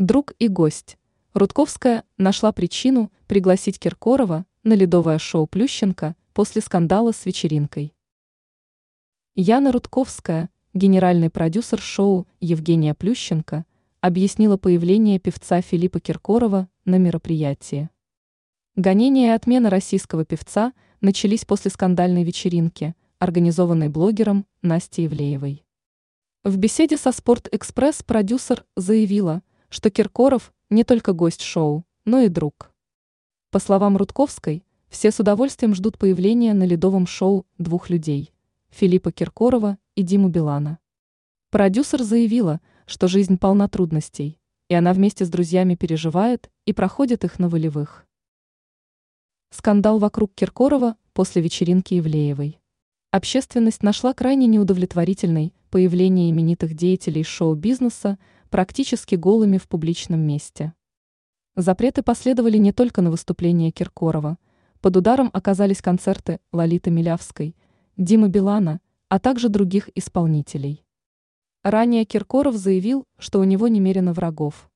Друг и гость. Рудковская нашла причину пригласить Киркорова на ледовое шоу Плющенко после скандала с вечеринкой. Яна Рудковская, генеральный продюсер шоу Евгения Плющенко, объяснила появление певца Филиппа Киркорова на мероприятии. Гонения и отмена российского певца начались после скандальной вечеринки, организованной блогером Настей Евлеевой. В беседе со «Спорт-экспресс» продюсер заявила, что Киркоров не только гость шоу, но и друг. По словам Рудковской, все с удовольствием ждут появления на ледовом шоу двух людей – Филиппа Киркорова и Диму Билана. Продюсер заявила, что жизнь полна трудностей, и она вместе с друзьями переживает и проходит их на волевых. Скандал вокруг Киркорова после вечеринки Ивлеевой. Общественность нашла крайне неудовлетворительной появление именитых деятелей шоу-бизнеса практически голыми в публичном месте. Запреты последовали не только на выступления Киркорова, под ударом оказались концерты Лолиты Милявской, Димы Билана, а также других исполнителей. Ранее Киркоров заявил, что у него немерено врагов.